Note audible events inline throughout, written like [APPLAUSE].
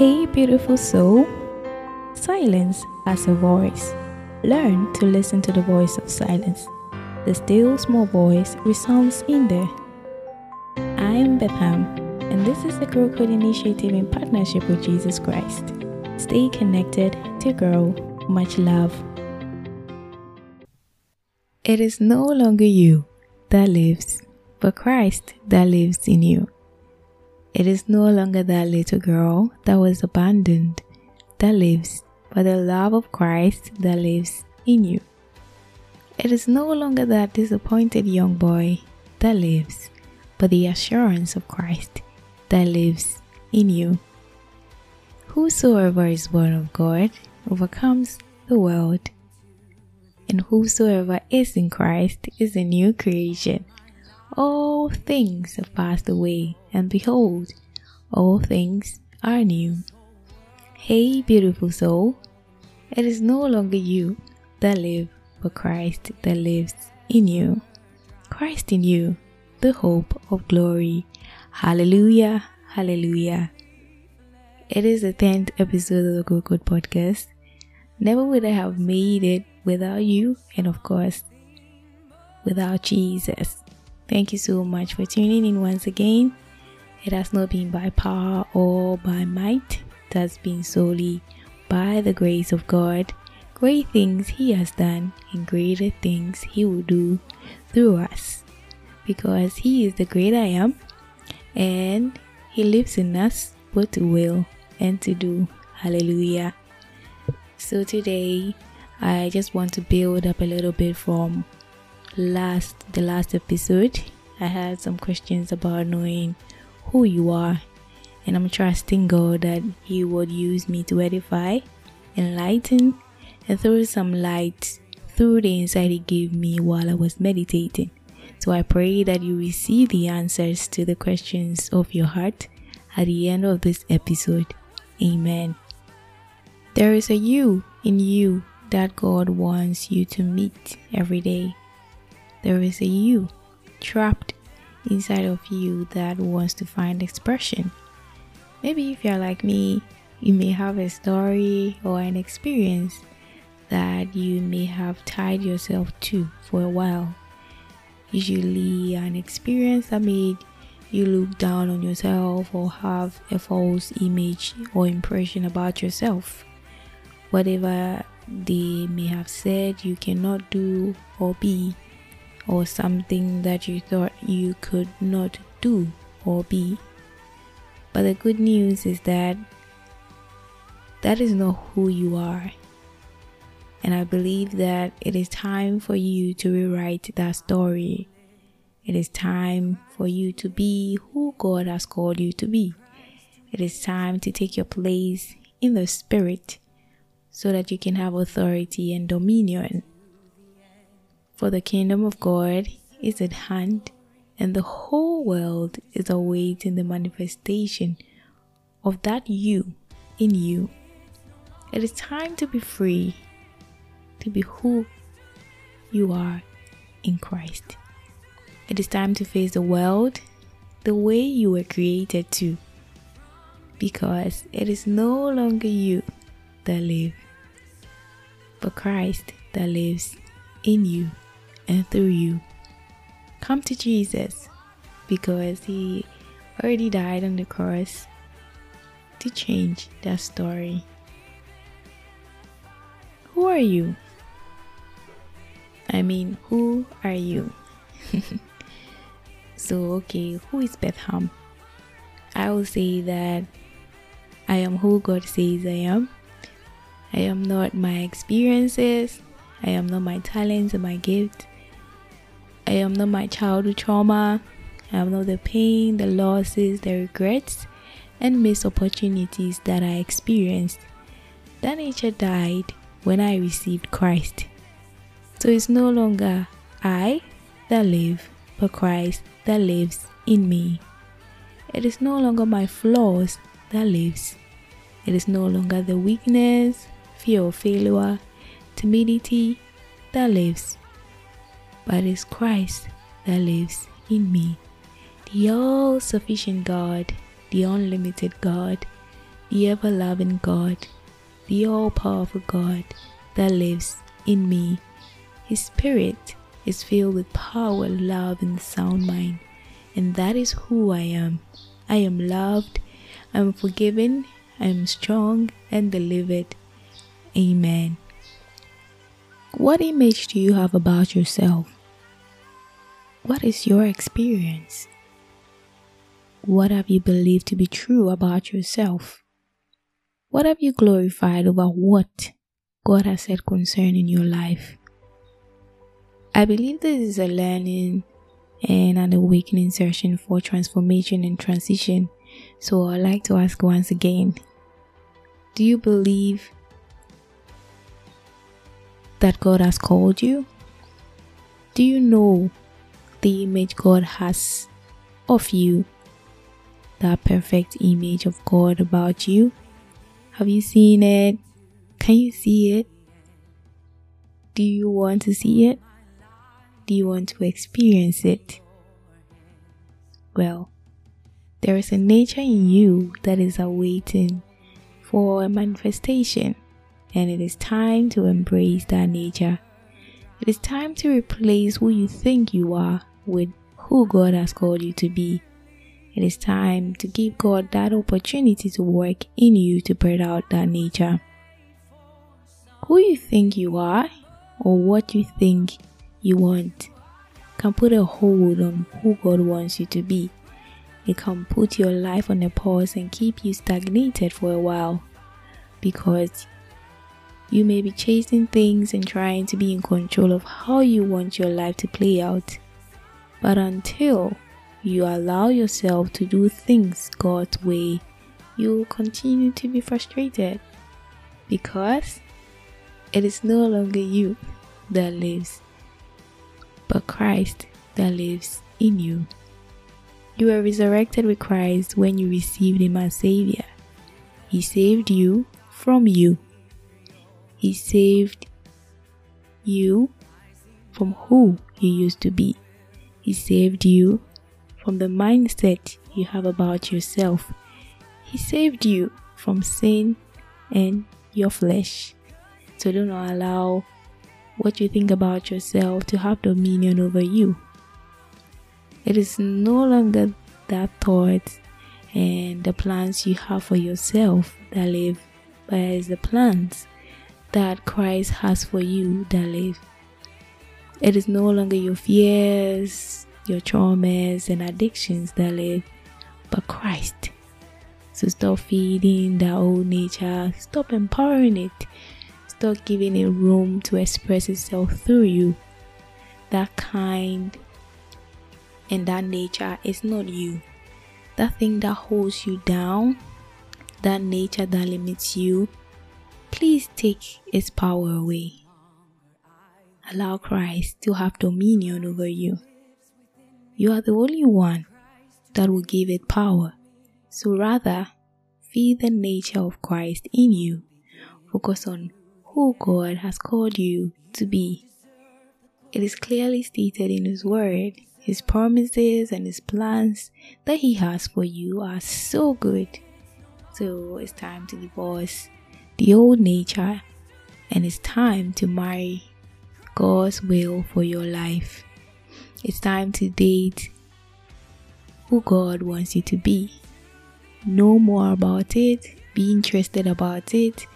Hey, beautiful soul. Silence has a voice. Learn to listen to the voice of silence. The still small voice resounds in there. I am Betham, and this is the Grow Code Initiative in partnership with Jesus Christ. Stay connected to grow. Much love. It is no longer you that lives, but Christ that lives in you. It is no longer that little girl that was abandoned that lives, but the love of Christ that lives in you. It is no longer that disappointed young boy that lives, but the assurance of Christ that lives in you. Whosoever is born of God overcomes the world, and whosoever is in Christ is a new creation. All things have passed away, and behold, all things are new. Hey, beautiful soul, it is no longer you that live, but Christ that lives in you. Christ in you, the hope of glory. Hallelujah, hallelujah. It is the 10th episode of the Good Good Podcast. Never would I have made it without you, and of course, without Jesus. Thank you so much for tuning in once again. It has not been by power or by might, it has been solely by the grace of God. Great things He has done, and greater things He will do through us. Because He is the great I am, and He lives in us both to will and to do. Hallelujah. So today, I just want to build up a little bit from last the last episode i had some questions about knowing who you are. And i'm trusting god that he would use me to edify enlighten and throw some light through the insight he gave me while i was meditating. So i pray that you receive the answers to the questions of your heart at the end of this episode. Amen. There is a you in you that god wants you to meet every day there is a you trapped inside of you that wants to find expression. Maybe if you're like me, you may have a story or an experience that you may have tied yourself to for a while. Usually, an experience that made you look down on yourself or have a false image or impression about yourself. Whatever they may have said you cannot do or be or something that you thought you could not do or be. But the good news is that that is not who you are. And I believe that it is time for you to rewrite that story. It is time for you to be who God has called you to be. It is time to take your place in the Spirit so that you can have authority and dominion for the kingdom of God is at hand, and the whole world is awaiting the manifestation of that you in you. It is time to be free, to be who you are in Christ. It is time to face the world the way you were created to, because it is no longer you that live, but Christ that lives in you and through you. Come to Jesus because He already died on the cross to change that story. Who are you? I mean, who are you? [LAUGHS] so, okay, who is Betham? I will say that I am who God says I am. I am not my experiences, I am not my talents and my gifts. I am not my childhood trauma. I am not the pain, the losses, the regrets, and missed opportunities that I experienced. That nature died when I received Christ. So it's no longer I that live, but Christ that lives in me. It is no longer my flaws that lives. It is no longer the weakness, fear of failure, timidity that lives but it's Christ that lives in me. The all sufficient God, the unlimited God, the ever loving God, the all powerful God that lives in me. His Spirit is filled with power, love, and sound mind, and that is who I am. I am loved, I am forgiven, I am strong and delivered. Amen. What image do you have about yourself? What is your experience? What have you believed to be true about yourself? What have you glorified over what God has said concerning your life? I believe this is a learning and an awakening session for transformation and transition. So I'd like to ask once again Do you believe that God has called you? Do you know the image God has of you? That perfect image of God about you? Have you seen it? Can you see it? Do you want to see it? Do you want to experience it? Well, there is a nature in you that is awaiting for a manifestation, and it is time to embrace that nature. It is time to replace who you think you are with who God has called you to be. It is time to give God that opportunity to work in you to bring out that nature. Who you think you are, or what you think you want, can put a hold on who God wants you to be. It can put your life on a pause and keep you stagnated for a while because you may be chasing things and trying to be in control of how you want your life to play out. But until you allow yourself to do things God's way, you will continue to be frustrated because it is no longer you that lives, but Christ that lives in you. You were resurrected with Christ when you received Him as Savior. He saved you from you. He saved you from who you used to be. He saved you from the mindset you have about yourself. He saved you from sin and your flesh. So do not allow what you think about yourself to have dominion over you. It is no longer that thought and the plans you have for yourself that live, but it is the plans that Christ has for you that live. It is no longer your fears, your traumas and addictions that live, but Christ. So stop feeding that old nature, stop empowering it, stop giving it room to express itself through you. That kind and that nature is not you. That thing that holds you down, that nature that limits you, please take its power away. Allow Christ to have dominion over you. You are the only one that will give it power. So rather, feed the nature of Christ in you. Focus on who God has called you to be. It is clearly stated in His Word, His promises, and His plans that He has for you are so good. So it's time to divorce the old nature and it's time to marry God's will for your life. It's time to date who God wants you to be. Know more about it, be interested about it,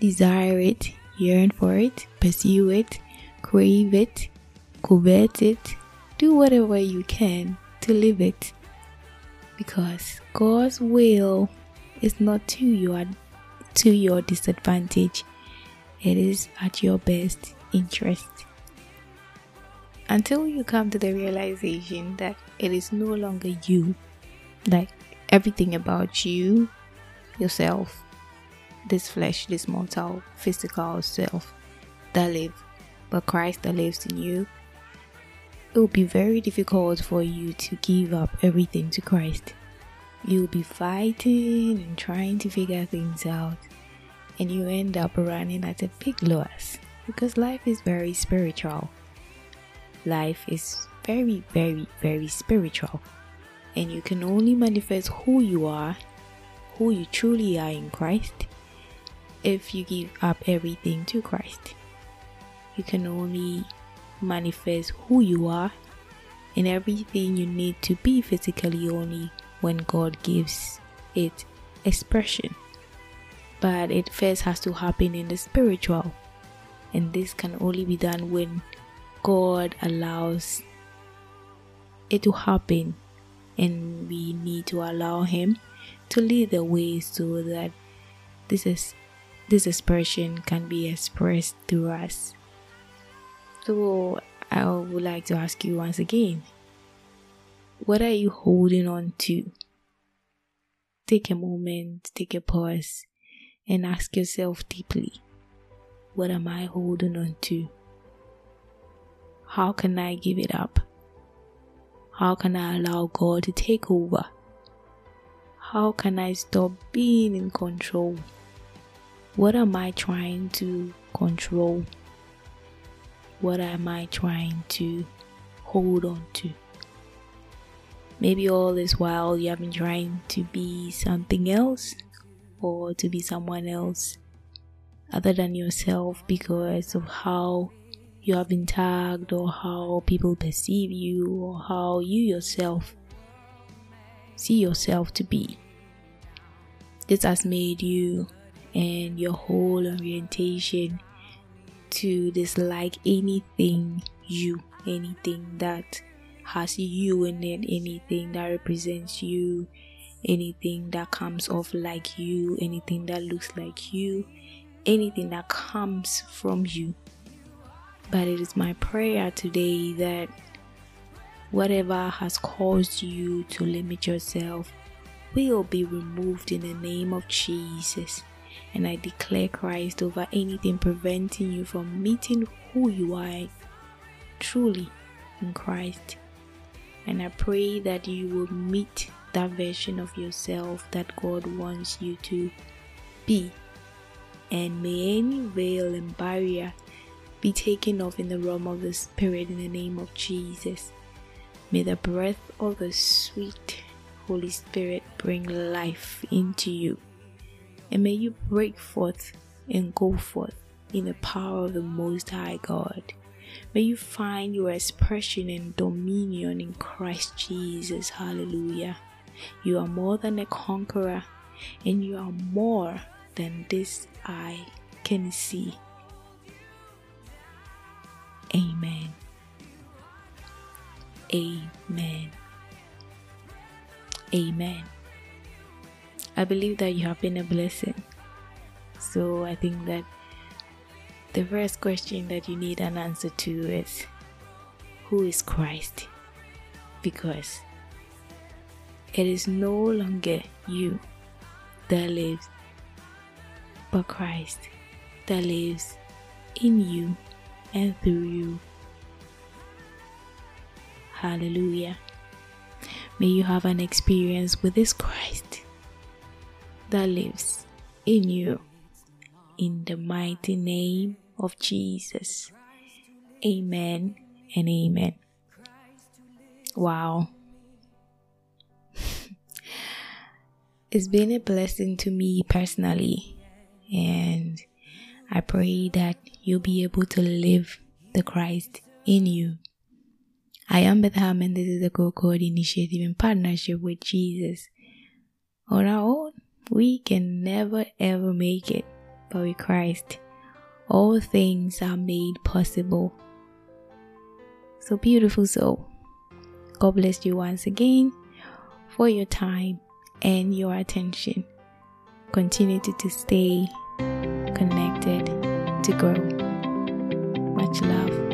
desire it, yearn for it, pursue it, crave it, covet it, do whatever you can to live it. Because God's will is not to your to your disadvantage. It is at your best interest until you come to the realization that it is no longer you, like everything about you, yourself, this flesh, this mortal, physical self that live, but Christ that lives in you, it will be very difficult for you to give up everything to Christ. You'll be fighting and trying to figure things out, and you end up running at a big loss because life is very spiritual life is very, very, very spiritual. And you can only manifest who you are, who you truly are in Christ if you give up everything to Christ. You can only manifest who you are and everything you need to be physically only when God gives it expression. But it first has to happen in the spiritual, and this can only be done when God allows it to happen, and we need to allow Him to lead the way so that this is this expression can be expressed through us. So I would like to ask you once again what are you holding on to? Take a moment, take a pause, and ask yourself deeply what am I holding on to? How can I give it up? How can I allow God to take over? How can I stop being in control? What am I trying to control? What am I trying to hold on to? Maybe all this while you have been trying to be something else or to be someone else other than yourself because of how you have been tagged or how people perceive you or how you yourself see yourself to be. This has made you and your whole orientation to dislike anything you, anything that has you in it, anything that represents you, anything that comes off like you, anything that looks like you, anything that comes from you. But it is my prayer today that whatever has caused you to limit yourself will be removed in the name of Jesus and I declare Christ over anything preventing you from meeting who you are truly in Christ. And I pray that you will meet that version of yourself that God wants you to be. And may any veil and barrier be taken off in the realm of the Spirit in the name of Jesus. May the breath of the sweet Holy Spirit bring life into you and may you break forth and go forth in the power of the Most High God. May you find your expression and dominion in Christ Jesus. Hallelujah. You are more than a conqueror, and you are more than this eye can see. Amen. Amen. Amen. I believe that you have been a blessing. So I think that the first question that you need an answer to is Who is Christ? Because it is no longer you that lives, but Christ that lives in you and through you. Hallelujah. May you have an experience with this Christ that lives in you. In the mighty name of Jesus. Amen and amen. Wow. [LAUGHS] it's been a blessing to me personally, and I pray that you'll be able to live the Christ in you. I am Beth Bethlehem, and this is a Go Code initiative in partnership with Jesus. On our own, we can never ever make it, but with Christ, all things are made possible. So beautiful soul. God bless you once again for your time and your attention. Continue to, to stay connected to grow. Much love.